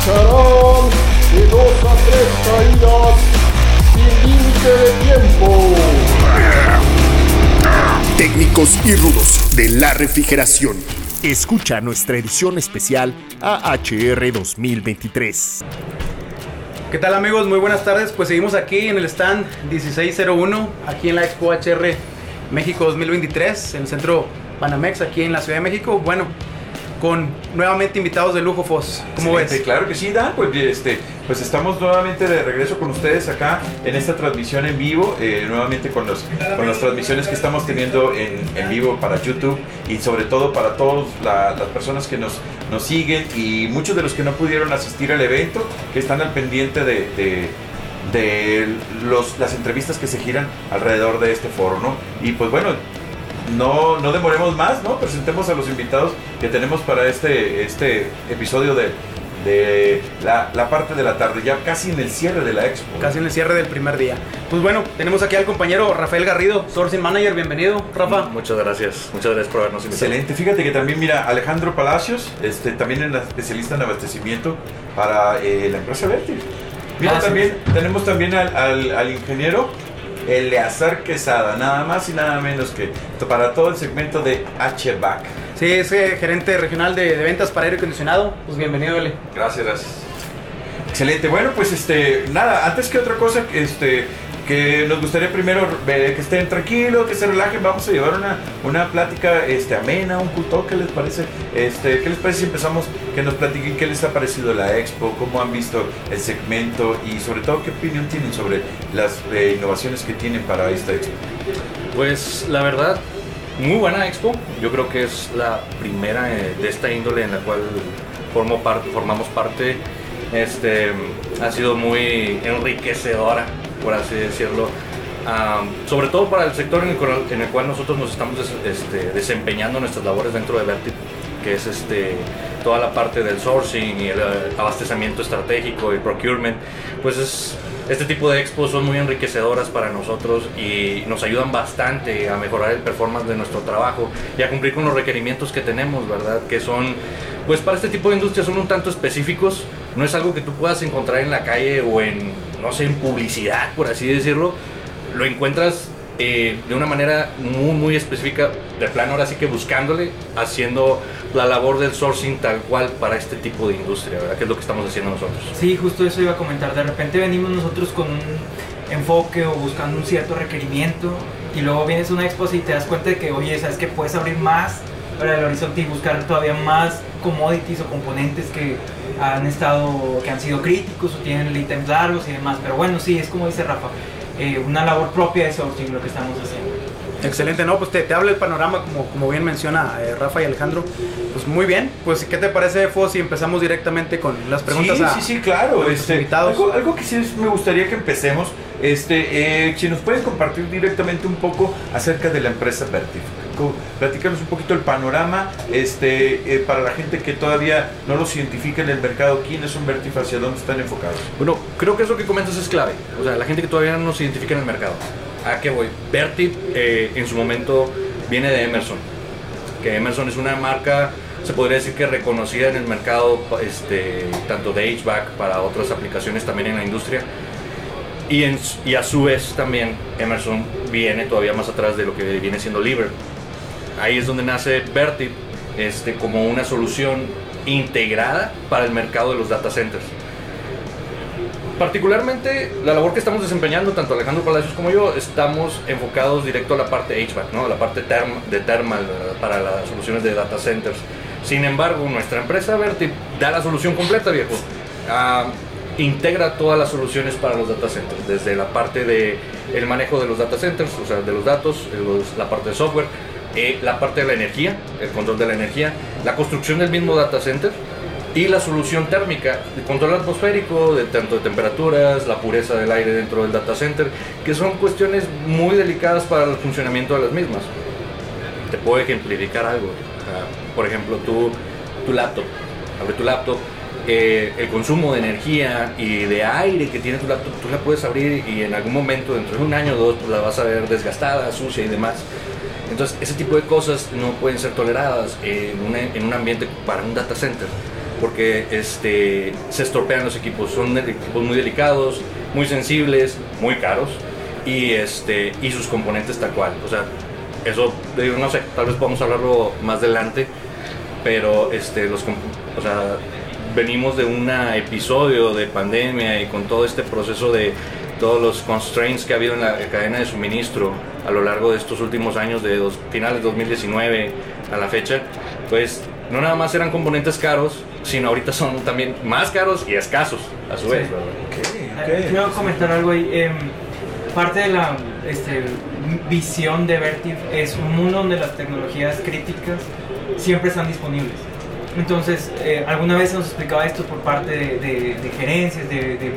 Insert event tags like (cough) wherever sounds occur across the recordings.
escucharán de dos a tres caídas sin límite de tiempo. Técnicos y rudos de la refrigeración. Escucha nuestra edición especial AHR 2023. ¿Qué tal amigos? Muy buenas tardes. Pues seguimos aquí en el stand 1601, aquí en la Expo HR México 2023, en el centro Panamex, aquí en la Ciudad de México. Bueno, con nuevamente invitados de lujo, Fos. ¿Cómo Excelente, ves? Claro que sí, Dan. Pues, este, pues estamos nuevamente de regreso con ustedes acá en esta transmisión en vivo, eh, nuevamente con, los, con las transmisiones que estamos teniendo en, en vivo para YouTube y sobre todo para todas las personas que nos, nos siguen y muchos de los que no pudieron asistir al evento, que están al pendiente de, de de los, las entrevistas que se giran alrededor de este foro, ¿no? Y pues bueno, no, no demoremos más, ¿no? Presentemos a los invitados que tenemos para este, este episodio de, de la, la, parte de la tarde, ya casi en el cierre de la expo. Casi en el cierre del primer día. Pues bueno, tenemos aquí al compañero Rafael Garrido, Sourcing Manager, bienvenido, Rafa. Muchas gracias, muchas gracias por habernos invitado. Excelente, fíjate que también mira Alejandro Palacios, este, también es especialista en abastecimiento para eh, la empresa Verti. Mira, ah, también, sí. tenemos también al, al, al ingeniero Eleazar Quesada, nada más y nada menos que para todo el segmento de HVAC. Sí, es eh, gerente regional de, de, ventas para aire acondicionado. Pues bienvenido, Ele. Gracias, gracias. Excelente. Bueno, pues este, nada, antes que otra cosa, este, que nos gustaría primero que estén tranquilos, que se relajen, vamos a llevar una, una plática este, amena, un culto, ¿qué les parece? Este, ¿Qué les parece si empezamos que nos platiquen qué les ha parecido la expo, cómo han visto el segmento y sobre todo qué opinión tienen sobre las eh, innovaciones que tienen para esta expo? Pues la verdad, muy buena expo, yo creo que es la primera eh, de esta índole en la cual formo parte, formamos parte, este, ha sido muy enriquecedora por así decirlo, um, sobre todo para el sector en el, cual, en el cual nosotros nos estamos des, este, desempeñando nuestras labores dentro de Vertip, que es este, toda la parte del sourcing y el abastecimiento estratégico y procurement, pues es, este tipo de expos son muy enriquecedoras para nosotros y nos ayudan bastante a mejorar el performance de nuestro trabajo y a cumplir con los requerimientos que tenemos, ¿verdad? Que son, pues para este tipo de industria son un tanto específicos, no es algo que tú puedas encontrar en la calle o en, no sé, en publicidad, por así decirlo. Lo encuentras eh, de una manera muy, muy específica, de plano ahora sí que buscándole, haciendo la labor del sourcing tal cual para este tipo de industria. Que es lo que estamos haciendo nosotros. Sí, justo eso iba a comentar. De repente venimos nosotros con un enfoque o buscando un cierto requerimiento y luego vienes a una expo y te das cuenta de que, oye, sabes que puedes abrir más para el horizonte y buscar todavía más commodities o componentes que han estado, que han sido críticos o tienen times largos y demás. Pero bueno, sí, es como dice Rafa, eh, una labor propia de sourcing lo que estamos haciendo. Excelente, no, pues te, te habla el panorama como, como bien menciona eh, Rafa y Alejandro. Pues muy bien, pues ¿qué te parece, Fos, si empezamos directamente con las preguntas sí, a Sí, sí, claro. a Este, invitados? algo, algo que sí me gustaría que empecemos, este, eh, si nos pueden compartir directamente un poco acerca de la empresa Vertif. Platícanos un poquito el panorama este, eh, para la gente que todavía no los identifica en el mercado, quiénes son Vertif, hacia dónde están enfocados. Bueno, creo que eso que comentas es clave. O sea, la gente que todavía no nos identifica en el mercado. ¿A qué voy? Vertif eh, en su momento viene de Emerson. Que Emerson es una marca, se podría decir que reconocida en el mercado, este, tanto de HVAC para otras aplicaciones también en la industria. Y, y a su vez también Emerson viene todavía más atrás de lo que viene siendo Liver. Ahí es donde nace Vertip este, como una solución integrada para el mercado de los data centers. Particularmente la labor que estamos desempeñando, tanto Alejandro Palacios como yo, estamos enfocados directo a la parte HVAC, ¿no? a la parte de thermal para las soluciones de data centers. Sin embargo, nuestra empresa Vertip da la solución completa, viejo. Uh, integra todas las soluciones para los data centers, desde la parte de el manejo de los data centers, o sea, de los datos, la parte de software, eh, la parte de la energía, el control de la energía, la construcción del mismo data center y la solución térmica, el control atmosférico, de tanto de temperaturas, la pureza del aire dentro del data center, que son cuestiones muy delicadas para el funcionamiento de las mismas. Te puedo ejemplificar algo. Por ejemplo, tu, tu laptop. Abre tu laptop, eh, el consumo de energía y de aire que tiene tu laptop, tú la puedes abrir y en algún momento, dentro de un año o dos, pues la vas a ver desgastada, sucia y demás. Entonces, ese tipo de cosas no pueden ser toleradas en, una, en un ambiente para un data center. porque este, se estropean los equipos. Son equipos muy delicados, muy sensibles, muy caros y, este, y sus componentes tal cual. O sea, eso, no sé, tal vez podamos hablarlo más adelante, pero este, los, o sea, venimos de un episodio de pandemia y con todo este proceso de todos los constraints que ha habido en la cadena de suministro a lo largo de estos últimos años, de dos, finales de 2019 a la fecha, pues no nada más eran componentes caros, sino ahorita son también más caros y escasos a su vez. Okay, Quiero comentar algo ahí. Em, parte de la este, visión de Vertiv es un mundo donde las tecnologías críticas siempre están disponibles. Entonces, eh, alguna vez nos explicaba esto por parte de, gerencias, de,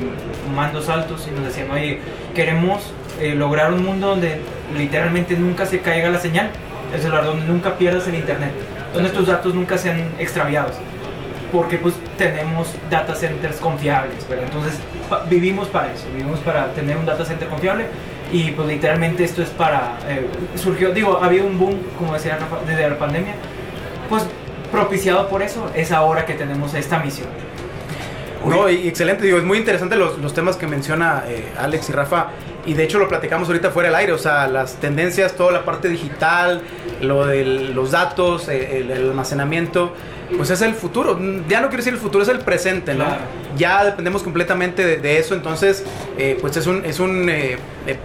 mandos altos, y nos decían, oye, queremos eh, lograr un mundo donde literalmente nunca se caiga la señal, el celular, donde nunca pierdas el internet, donde tus datos nunca sean extraviados, porque pues tenemos data centers confiables. Entonces, vivimos para eso, vivimos para tener un data center confiable y pues literalmente esto es para, eh, surgió, digo, había un boom, como decía desde la pandemia, pues propiciado por eso, es ahora que tenemos esta misión. No, y excelente, digo, es muy interesante los, los temas que menciona eh, Alex y Rafa, y de hecho lo platicamos ahorita fuera del aire, o sea, las tendencias, toda la parte digital, lo de los datos, eh, el, almacenamiento, pues es el futuro, ya no quiero decir el futuro, es el presente, ¿no? Ya dependemos completamente de, eso, entonces, eh, pues es un, es un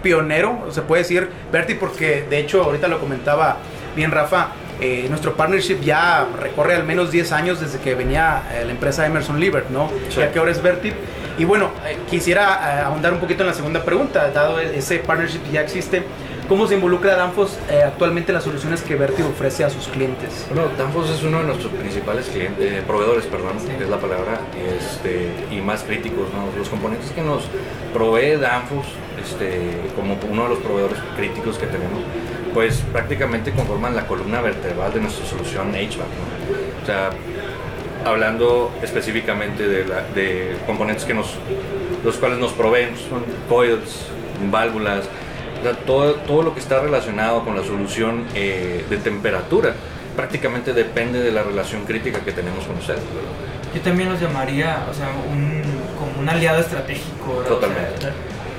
pionero, se puede decir, Berti, porque de hecho ahorita lo comentaba bien Rafa, eh, nuestro partnership ya recorre al menos 10 años desde que venía eh, la empresa Emerson Libert, ¿no? Ya que ahora es Vertip. Y bueno, eh, quisiera ahondar un poquito en la segunda pregunta, dado ese partnership que ya existe. ¿Cómo se involucra Danfoss actualmente en las soluciones que Vertip ofrece a sus clientes? Bueno, Danfoss es uno de nuestros principales clientes, proveedores, perdón, es la palabra, este, y más críticos, ¿no? Los componentes que nos provee Danfoss este, como uno de los proveedores críticos que tenemos, pues prácticamente conforman la columna vertebral de nuestra solución HVAC. O sea, hablando específicamente de, de componentes que nos, los cuales nos proveen, son coils, válvulas, todo, todo lo que está relacionado con la solución eh, de temperatura prácticamente depende de la relación crítica que tenemos con ustedes. Yo también los llamaría, o sea, un, como un aliado estratégico. Totalmente.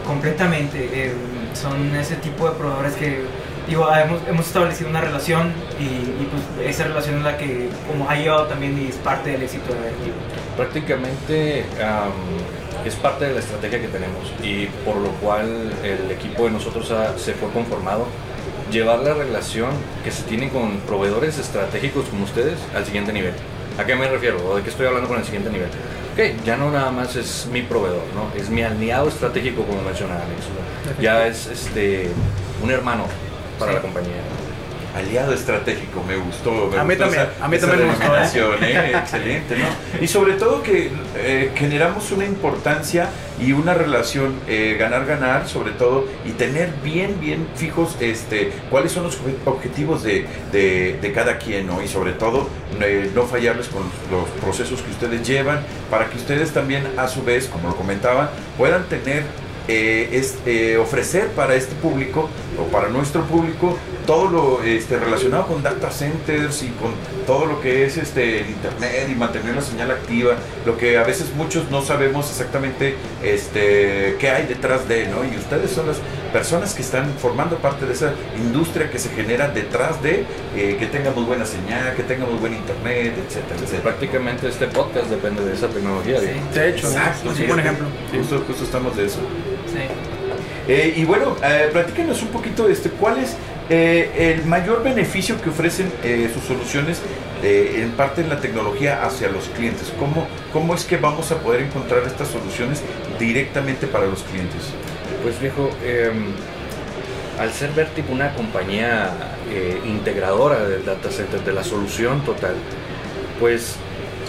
completamente. Eh, son ese tipo de proveedores que hemos, hemos establecido una relación y, pues esa relación es la que como ha llevado también y es parte del éxito de Vertigo. Prácticamente es parte de la estrategia que tenemos y por lo cual el equipo de nosotros se fue conformado llevar la relación que se tiene con proveedores estratégicos como ustedes al siguiente nivel. ¿A qué me refiero? ¿O de qué estoy hablando con el siguiente nivel? Ok, ya no nada más es mi proveedor, ¿no? Es mi aliado estratégico, como mencionaba Alex. Ya es este, un hermano para la compañía. Aliado estratégico, me gustó. a mí también, a mí también me gustó. ¿eh? ¿eh? (laughs) Excelente, ¿no? Y sobre todo que eh, generamos una importancia y una relación ganar-ganar, sobre todo, y tener bien, bien fijos este, cuáles son los objetivos de, de, de cada quien, ¿no? Y sobre todo, no fallarles con los procesos que ustedes llevan, para que ustedes también, a su vez, como lo comentaba, puedan tener eh, es eh, ofrecer para este público o para nuestro público todo lo este, relacionado con data centers y con todo lo que es este, el internet y mantener la señal activa, lo que a veces muchos no sabemos exactamente este, qué hay detrás de, ¿no? Y ustedes son las personas que están formando parte de esa industria que se genera detrás de eh, que tengamos buena señal, que tengamos buen internet, etcétera, Prácticamente este podcast depende de esa tecnología. de hecho, Exacto, es un buen ejemplo. Justo, justo estamos de eso. Eh, y bueno, eh, platíquenos un poquito este, cuál es eh, el mayor beneficio que ofrecen eh, sus soluciones en parte de la tecnología hacia los clientes. ¿Cómo, ¿Cómo es que vamos a poder encontrar estas soluciones directamente para los clientes? Pues viejo, em, al ser Vertip una compañía integradora del data center, de la solución total, pues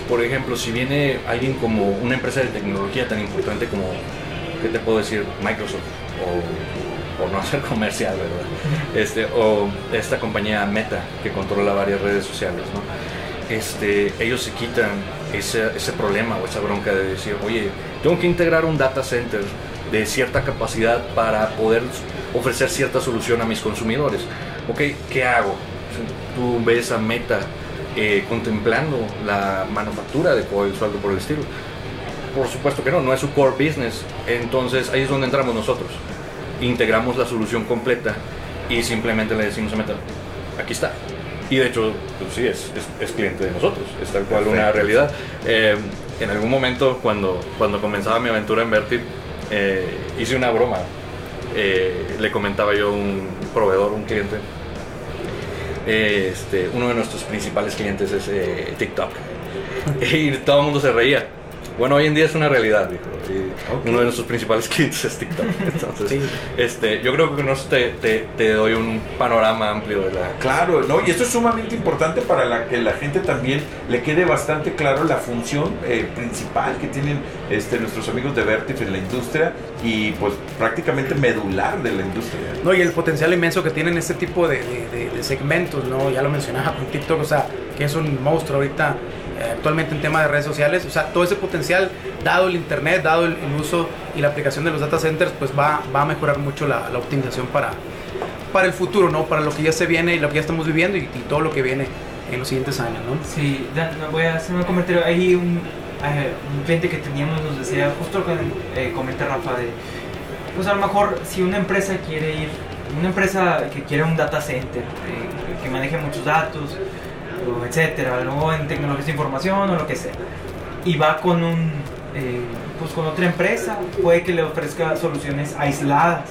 por ejemplo, si viene alguien como una empresa de tecnología tan importante como ¿qué te puedo decir? Microsoft o por no (laughs) hacer comercial, ¿verdad? Este, o esta compañía Meta que controla varias redes sociales, ¿no? Este, ellos se quitan ese, ese problema o esa bronca de decir, oye, tengo que integrar un data center de cierta capacidad para poder ofrecer cierta solución a mis consumidores. Ok, ¿qué hago? Tú ves a Meta eh, contemplando la manufactura de coils o algo por el estilo. Por supuesto que no, no es su core business. Entonces ahí es donde entramos nosotros. Integramos la solución completa y simplemente le decimos a Metal, aquí está. Y de hecho, pues sí, es, es, es cliente de nosotros, es tal cual una realidad. Eh, en algún momento, cuando, cuando comenzaba mi aventura en Vertip, eh, hice una broma. Eh, le comentaba yo a un proveedor, un cliente. Este, uno de nuestros principales clientes es eh, TikTok. (laughs) Y todo el mundo se reía. Bueno, hoy en día es una realidad, dijo. Y Uno de nuestros principales (laughs) clientes es TikTok. (laughs) Entonces, este, yo creo que con eso te, te, te doy un panorama amplio de la, Claro, ¿no? Y esto es sumamente importante para la, que la gente también le quede bastante claro la función eh, principal que tienen este, nuestros amigos de Vertif en la industria y pues prácticamente medular de la industria. No, y el potencial inmenso que tienen este tipo de, de- de- de segmentos, ¿no? Ya lo mencionaba con TikTok, o sea, que es un monstruo ahorita actualmente en tema de redes sociales, o sea, todo ese potencial, dado el internet, dado el, el uso y la aplicación de los data centers, pues va, va a mejorar mucho la, la optimización para, para el futuro, ¿no? Para lo que ya se viene y lo que ya estamos viviendo y, y todo lo que viene en los siguientes años, ¿no? Sí, voy a hacer un comentario. Hay un, un cliente que teníamos nos decía, justo que eh, comenta Rafa, de, pues a lo mejor si una empresa quiere ir, una empresa que quiere un data center, eh, que maneje muchos datos, o etcétera, luego en tecnologías de información o lo que sea, y va con un, eh, pues con otra empresa, puede que le ofrezca soluciones aisladas,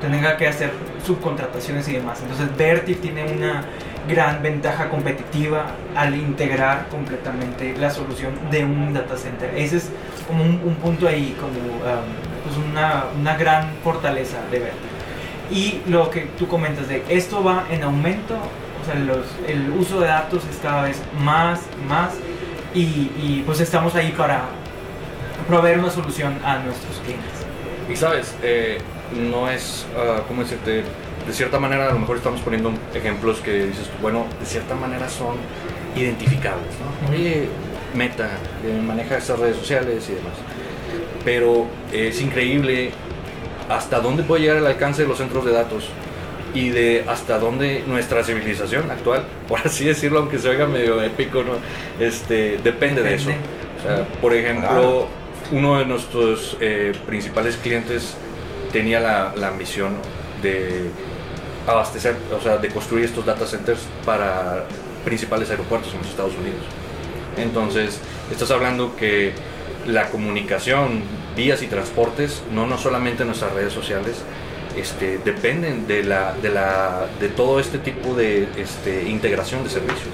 tenga que hacer subcontrataciones y demás. Entonces Vertiv tiene una gran ventaja competitiva al integrar completamente la solución de un data center. Ese es como un, un punto ahí, como um, pues una, una gran fortaleza de Vertiv. Y lo que tú comentas de esto va en aumento, o sea, los- el uso de datos es cada vez más, más, y, y, pues estamos ahí para proveer una solución a nuestros clientes. Y sabes, eh, no es, ah, ¿cómo decirte? De cierta manera, a lo mejor estamos poniendo ejemplos que dices, tú, bueno, de cierta manera son identificables, ¿no? Oye, Meta, eh, maneja estas redes sociales y demás. Pero es increíble hasta dónde puede llegar el alcance de los centros de datos y de hasta dónde nuestra civilización actual, por así decirlo, aunque se oiga medio épico, ¿no? este, depende de eso. Depende. O sea, por ejemplo, uno de nuestros eh, principales clientes tenía la, la ambición de abastecer, o sea, de construir estos data centers para principales aeropuertos en los Estados Unidos. Entonces, estás hablando que la comunicación, vías y transportes, no, no solamente nuestras redes sociales, este, dependen de, la, de, la, de todo este tipo de este, integración de servicios.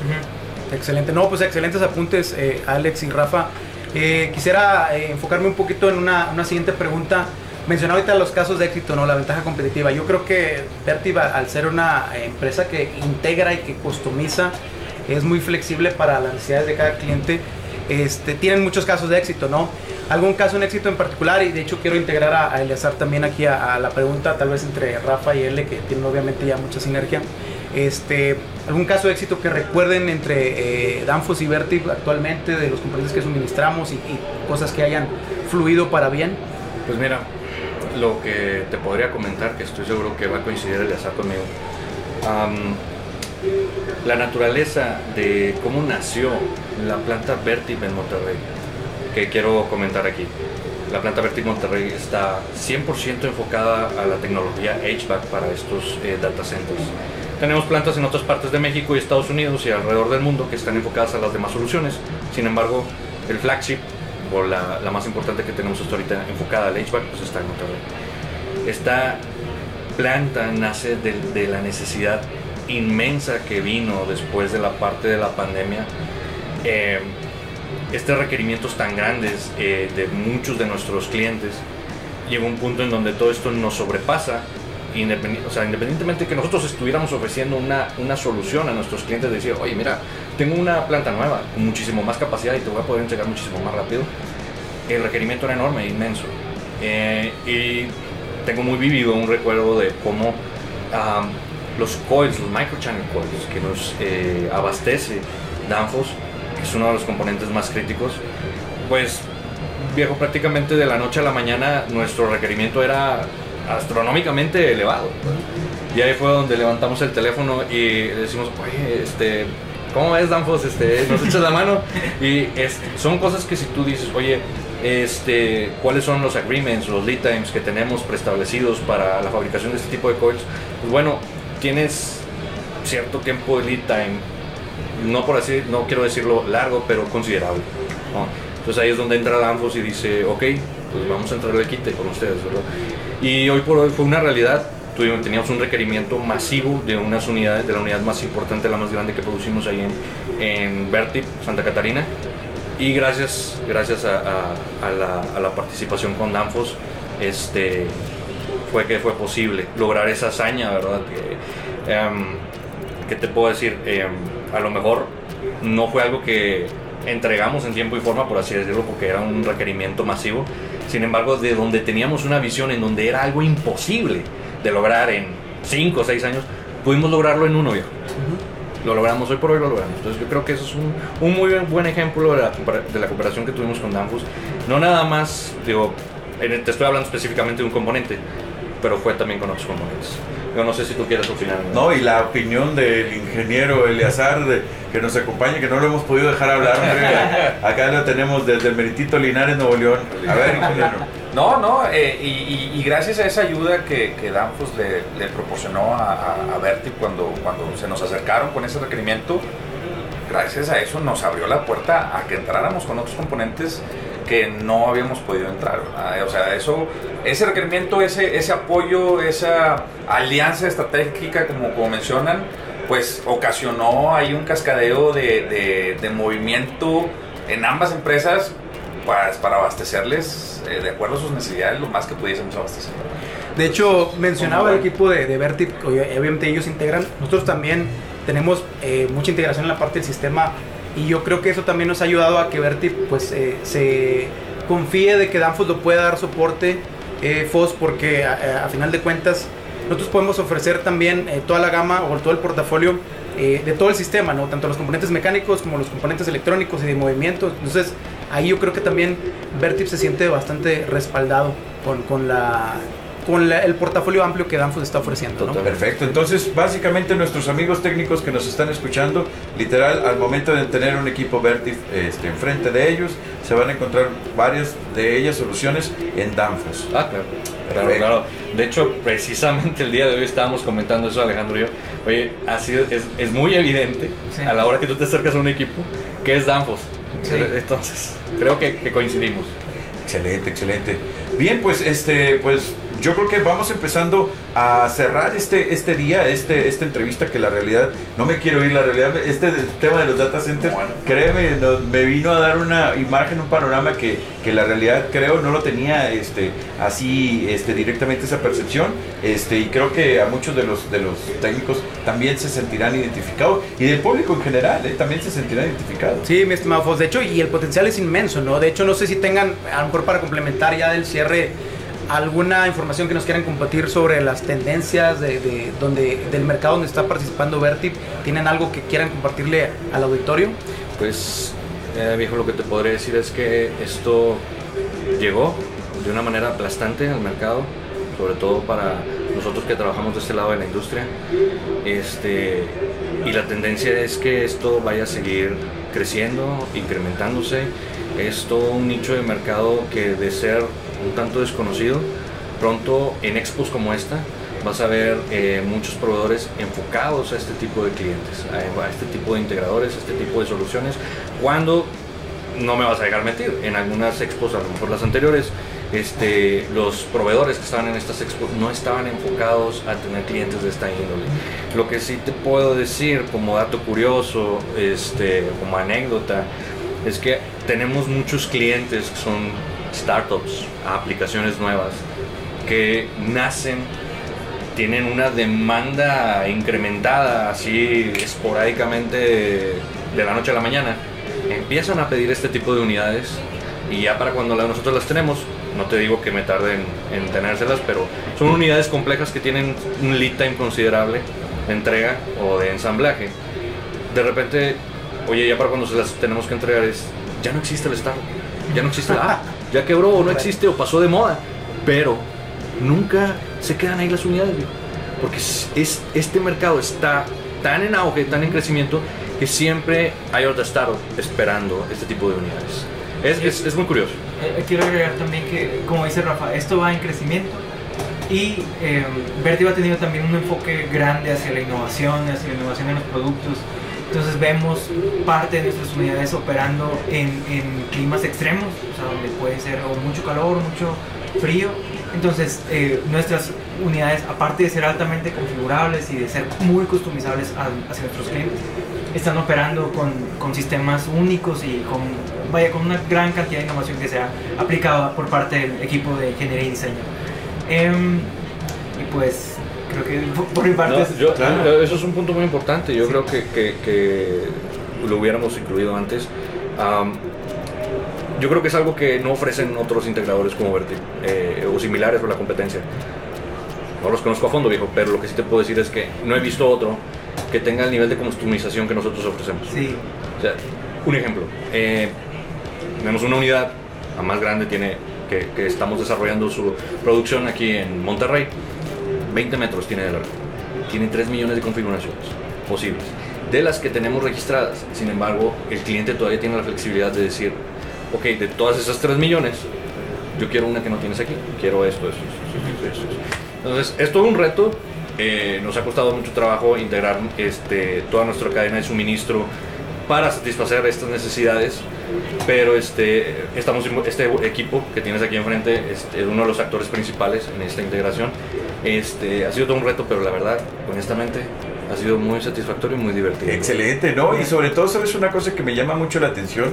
Excelente, no, pues excelentes apuntes, eh, Alex y Rafa. Eh, quisiera eh, enfocarme un poquito en una, una siguiente pregunta. Mencionaba ahorita los casos de éxito, ¿no? La ventaja competitiva. Yo creo que Vertiv, al ser una empresa que integra y que customiza, es muy flexible para las necesidades de cada cliente. Este, tienen muchos casos de éxito, ¿no? ¿Algún caso de éxito en particular? Y de hecho quiero integrar a, a Eleazar también aquí a, a la pregunta, tal vez entre Rafa y L, que tienen obviamente ya mucha sinergia. Este, ¿Algún caso de éxito que recuerden entre eh, Danfoss y Vertiv actualmente, de los componentes que suministramos y, y cosas que hayan fluido para bien? Pues mira, lo que te podría comentar, que estoy seguro que va a coincidir el conmigo, am, la naturaleza de cómo nació la planta Vertiv en Monterrey, que quiero comentar aquí. La planta Vertiv Monterrey está 100% enfocada a la tecnología HVAC para estos eh, data centers. Tenemos plantas en otras partes de México y Estados Unidos y alrededor del mundo que están enfocadas a las demás soluciones. Sin embargo, el flagship, o la, la más importante que tenemos hasta ahorita enfocada al HVAC, pues está en Monterrey. Esta planta nace de, de la necesidad inmensa que vino después de la parte de la pandemia. Eh, estos requerimientos tan grandes eh, de muchos de nuestros clientes, llegó un punto en donde todo esto nos sobrepasa. Independi- o sea, independientemente que nosotros estuviéramos ofreciendo una, una solución a nuestros clientes, de decir, oye, mira, tengo una planta nueva con muchísimo más capacidad y te voy a poder entregar muchísimo más rápido, el requerimiento era enorme, inmenso. Eh, y tengo muy vivido un recuerdo de cómo los coils, los microchannel coils que nos eh, abastece Danfoss, que es uno de los componentes más críticos, pues viejo, prácticamente de la noche a la mañana nuestro requerimiento era astronómicamente elevado. Y ahí fue donde levantamos el teléfono y decimos, oye, este, ¿cómo ves, Danfos? Este, nos echas la mano. Y este, son cosas que si tú dices, oye, este, cuáles son los agreements, los lead times que tenemos preestablecidos para la fabricación de este tipo de coils, pues bueno, tienes cierto tiempo de lead time, no por así, no quiero decirlo largo, pero considerable. Entonces ahí es donde entra Danfos y dice, ok, pues vamos a entrar al quite con ustedes, ¿verdad? Y hoy por hoy fue una realidad. Teníamos un requerimiento masivo de unas unidades, de la unidad más importante, la más grande que producimos ahí en, en Vertip, Santa Catarina. Y gracias, gracias a la participación con Danfos, este, fue que fue posible lograr esa hazaña, ¿verdad? Que, em, ¿Qué te puedo decir? Em, a lo mejor no fue algo que entregamos en tiempo y forma, por así decirlo, porque era un requerimiento masivo. Sin embargo, de donde teníamos una visión en donde era algo imposible de lograr en 5 o 6 años, pudimos lograrlo en uno, viejo. Lo logramos, hoy por hoy lo logramos. Entonces yo creo que eso es un, un muy buen- ejemplo de la, de la cooperación que tuvimos con Danfoss. No nada más, digo, en el- te estoy hablando específicamente de un componente, pero fue también con otros componentes. Yo no sé si tú quieres opinar. No, y la opinión del ingeniero Eleazar de- que nos acompaña, que no lo hemos podido dejar hablar. hombre. (laughs) Acá lo tenemos desde el Meritito Linares, Nuevo León. A ver, ingeniero. No, no, eh, y, y- y gracias a esa ayuda que, que Danfoss le, le proporcionó a, a, a Verti cuando, cuando se nos acercaron con ese requerimiento, gracias a eso nos abrió la puerta a que entráramos con otros componentes que no habíamos podido entrar. ¿verdad? O sea, eso, ese requerimiento, ese, ese apoyo, esa alianza estratégica, como, como mencionan, pues ocasionó ahí un cascadeo de, de- de movimiento en ambas empresas para, para abastecerles eh, de acuerdo a sus necesidades lo más que pudiésemos abastecer. De hecho, mencionaba el equipo de, de Vertip, que obviamente ellos integran. Nosotros también tenemos eh, mucha integración en la parte del sistema y yo creo que eso también nos ha ayudado a que Vertip pues, eh, se confíe de que Danfoss lo pueda dar soporte, eh, FOS, porque a, a final de cuentas nosotros podemos ofrecer también eh, toda la gama o todo el portafolio eh, de todo el sistema, ¿no? tanto los componentes mecánicos como los componentes electrónicos y de movimiento. Entonces, ahí yo creo que también Vertip se siente bastante respaldado con, con la con la- el portafolio amplio que Danfoss está ofreciendo. ¿no? Perfecto, entonces básicamente nuestros amigos técnicos que nos están escuchando, literal, al momento de tener un equipo Vertif este, enfrente de ellos, se van a encontrar varias de ellas soluciones en Danfoss. Ah, claro. Claro, claro. De hecho, precisamente el día de hoy estábamos comentando eso, Alejandro y yo. Oye, así es, es muy evidente Sí. a la hora que tú te acercas a un equipo que es Danfoss. Sí. Entonces, creo que, que coincidimos. Excelente, excelente. Bien, pues este, pues yo creo que vamos empezando a cerrar este, este día, este, esta entrevista que la realidad, no me quiero ir, la realidad, este tema de los data centers, créeme, no- me vino a dar una imagen, un panorama que, que la realidad creo no lo tenía este, así este, directamente esa percepción, este, y creo que a muchos de los, de los técnicos también se sentirán identificados, y del público en general, eh, también se sentirán identificados. Sí, mi estimado Foss. De hecho, y el potencial es inmenso, ¿no? De hecho, no sé si tengan, a lo mejor para complementar ya del cierre, alguna información que nos quieran compartir sobre las tendencias de, de donde, del mercado donde está participando Vertip. ¿Tienen algo que quieran compartirle al auditorio? Pues, eh, viejo, lo que te podría decir es que esto llegó de una manera aplastante al mercado, sobre todo para nosotros que trabajamos de este lado de la industria. Este, y la tendencia es que esto vaya a seguir creciendo, incrementándose. Es todo un nicho de mercado que de ser un tanto desconocido, pronto en expos como esta vas a ver eh, muchos proveedores enfocados a este tipo de clientes, a, este tipo de integradores, a este tipo de soluciones, cuando no me vas a dejar mentir, en algunas expos, a lo mejor las anteriores, este, los proveedores que estaban en estas expos no estaban enfocados a tener clientes de esta índole. Lo que sí te puedo decir como dato curioso, este, como anécdota, es que tenemos muchos clientes que son startups, aplicaciones nuevas, que nacen tienen una demanda incrementada así esporádicamente de la noche a la mañana, empiezan a pedir este tipo de unidades y ya para cuando nosotros las tenemos, no te digo que me tarden en tenérselas, pero son unidades complejas que tienen un lead time considerable de entrega o de ensamblaje. De repente, oye, ya para cuando se las tenemos que entregar es, ya no existe el Star, ya no existe la A, ya quebró o no existe o pasó de moda, pero nunca se quedan ahí las unidades, güey. porque es, es- este mercado está tan en auge, tan en crecimiento, que siempre hay otra startup esperando este tipo de unidades. Es, es, es muy curioso. Eh, quiero agregar también que, como dice Rafa, esto va en crecimiento y eh, Vertiv ha tenido también un enfoque grande hacia la innovación, hacia la innovación en los productos. Entonces vemos parte de nuestras unidades operando en, en climas extremos, o sea, donde puede ser o mucho calor mucho frío. Entonces eh, nuestras unidades, aparte de ser altamente configurables y de ser muy customizables a- hacia nuestros clientes, están operando con, con sistemas únicos y con, vaya, con una gran cantidad de innovación que se ha aplicado por parte del equipo de ingeniería y diseño. Em, y pues creo que por- por mi parte No, es- yo- claro. Eso es un punto muy importante. Yo creo que, que- que lo hubiéramos incluido antes. Am, yo creo que es algo que no ofrecen otros integradores como Verti eh, o similares o la competencia. No los conozco a fondo, viejo, pero lo que sí te puedo decir es que no he visto otro que tenga el nivel de customización que nosotros ofrecemos. Sí, O sea, un ejemplo. eh, tenemos una unidad, la más grande tiene, que, que estamos desarrollando su producción aquí en Monterrey. 20 metros tiene de largo. Tiene 3 millones de configuraciones posibles. De las que tenemos registradas, sin embargo, el cliente todavía tiene la flexibilidad de decir, ok, de todas esas 3 millones, yo quiero una que no tienes aquí, quiero esto, esto, esto, esto. Entonces, es todo un reto. eh, nos ha costado mucho trabajo integrar este, toda nuestra cadena de suministro para satisfacer estas necesidades, pero este, estamos, este equipo que tienes aquí enfrente este, es uno de los actores principales en esta integración. Este, ha sido todo un reto, pero la verdad, honestamente, ha sido muy satisfactorio y muy divertido. Excelente, ¿no? Y sobre todo, ¿sabes una cosa que me llama mucho la atención?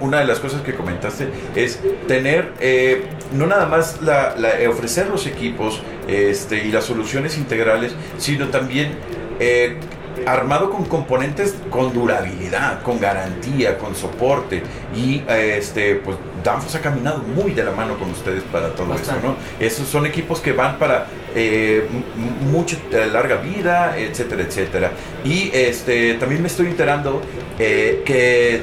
Una de las cosas que comentaste es tener, eh, no nada más la, la- eh, ofrecer los equipos este, y las soluciones integrales, sino también eh, armado con componentes con durabilidad, con garantía, con soporte. Y eh, este, pues Danfoss ha caminado muy de la mano con ustedes para todo Bastante. eso, ¿no? Esos son equipos que van para eh, mucha eh, larga vida, etcétera, etcétera. Y este, también me estoy enterando eh, que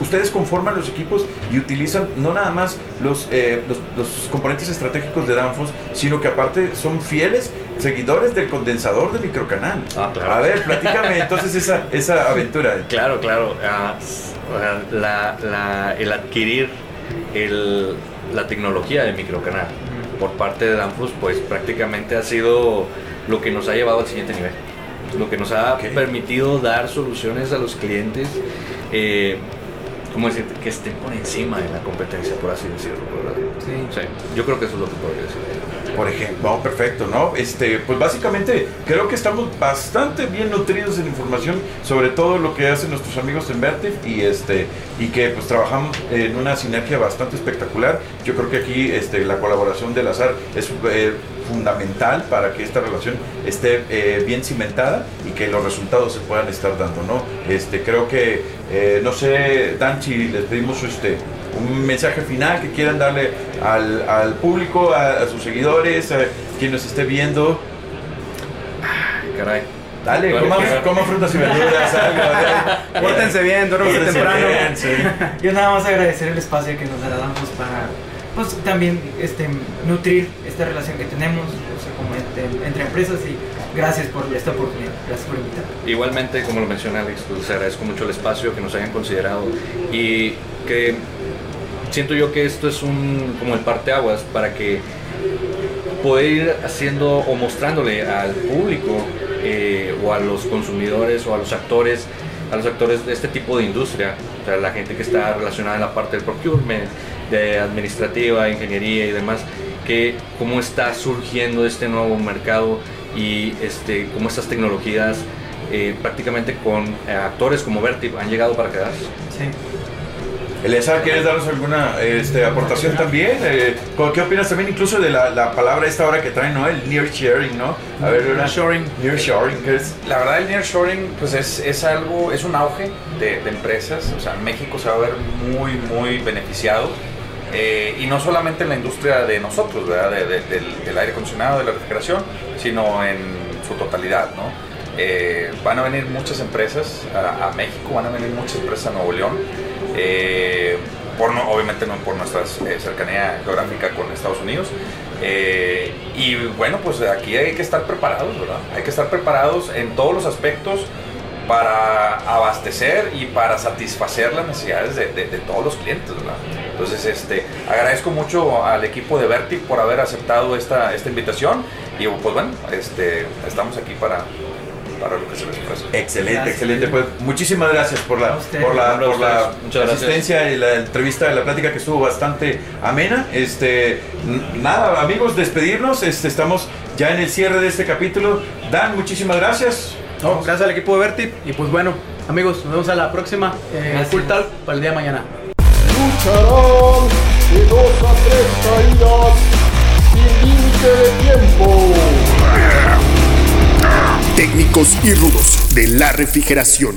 ustedes conforman los equipos y utilizan no nada más los, eh, los, los componentes estratégicos de Danfoss, sino que aparte son fieles seguidores del condensador de microcanal. Ah, claro. A ver, platícame entonces esa, esa aventura. Claro, claro. ah, la- el adquirir el- la tecnología de microcanal por parte de Danfoss, pues prácticamente ha sido lo que nos ha llevado al siguiente nivel. Lo que nos ha permitido dar soluciones a los clientes, eh, ¿cómo decir? Que estén por encima de la competencia, por así decirlo. Sí, yo creo que eso es lo que podría decir. Por ejemplo, perfecto, ¿no? Este, pues básicamente creo que estamos bastante bien nutridos en información sobre todo lo que hacen nuestros amigos en Vertiv y este y que pues trabajamos en una sinergia bastante espectacular. Yo creo que aquí este, la colaboración del azar es eh, fundamental para que esta relación esté eh, bien cimentada y que los resultados se puedan estar dando, ¿no? Este, creo que eh, no sé, Dan, si les pedimos este un mensaje final que quieran darle al, al público, a, a sus seguidores, a quien nos esté viendo. Caray. Dale, coman, coman frutas y verduras, algo. (laughs) Pórtense bien, duérmanse temprano. bien, sí. (laughs) Yo nada más agradecer el espacio que nos damos para pues, también este, nutrir esta relación que tenemos o sea, como entre, entre empresas y gracias por esta oportunidad, gracias por invitarme. Igualmente, como lo menciona Alex, pues, agradezco mucho el espacio que nos hayan considerado y que siento yo que esto es un como el parteaguas para que poder ir haciendo o mostrándole al público eh, o a los consumidores o a los actores a los actores de este tipo de industria, o sea, la gente que está relacionada en la parte del procurement, de administrativa, ingeniería y demás, que cómo está surgiendo este nuevo mercado y este, cómo estas tecnologías eh, prácticamente con eh, actores como Vertiv han llegado para quedarse. Eleazar, ¿quieres darnos alguna este, aportación también? Eh, ¿Qué opinas también incluso de la, la palabra esta hora que traen, ¿no? El near sharing, ¿no? A ver, una- Nearshoring. Near sharing, ¿qué es? La verdad el nearshoring pues es, es algo, es un auge de, de empresas, o sea, México se va a ver muy, muy beneficiado. eh, y no solamente en la industria de nosotros, ¿verdad? De- de- del, del aire acondicionado, de la refrigeración, sino en su totalidad, ¿no? Eh, van a venir muchas empresas a, a México, van a venir muchas empresas a Nuevo León, eh, por no- obviamente no por nuestra eh, cercanía geográfica con Estados Unidos. Eh, y bueno, pues aquí hay que estar preparados, ¿verdad? Hay que estar preparados en todos los aspectos para abastecer y para satisfacer las necesidades de, todos los clientes, ¿verdad? Entonces, este, agradezco mucho al equipo de Vertic por haber aceptado esta, esta invitación y pues bueno, este, estamos aquí para, para lo que se les ofrece. Excelente, Gracias. excelente. Pues muchísimas gracias por la, por la, por asistencia y la entrevista, la plática que estuvo bastante amena. Este, nada, amigos, despedirnos. Este, estamos ya en el cierre de este capítulo. Dan, muchísimas gracias. No, gracias al equipo de Vertip. Y pues bueno, amigos, nos vemos a la próxima. Eh. Full Talk para el día de mañana. lucharán de dos a tres caídas sin límite de tiempo. Técnicos y rudos de la refrigeración.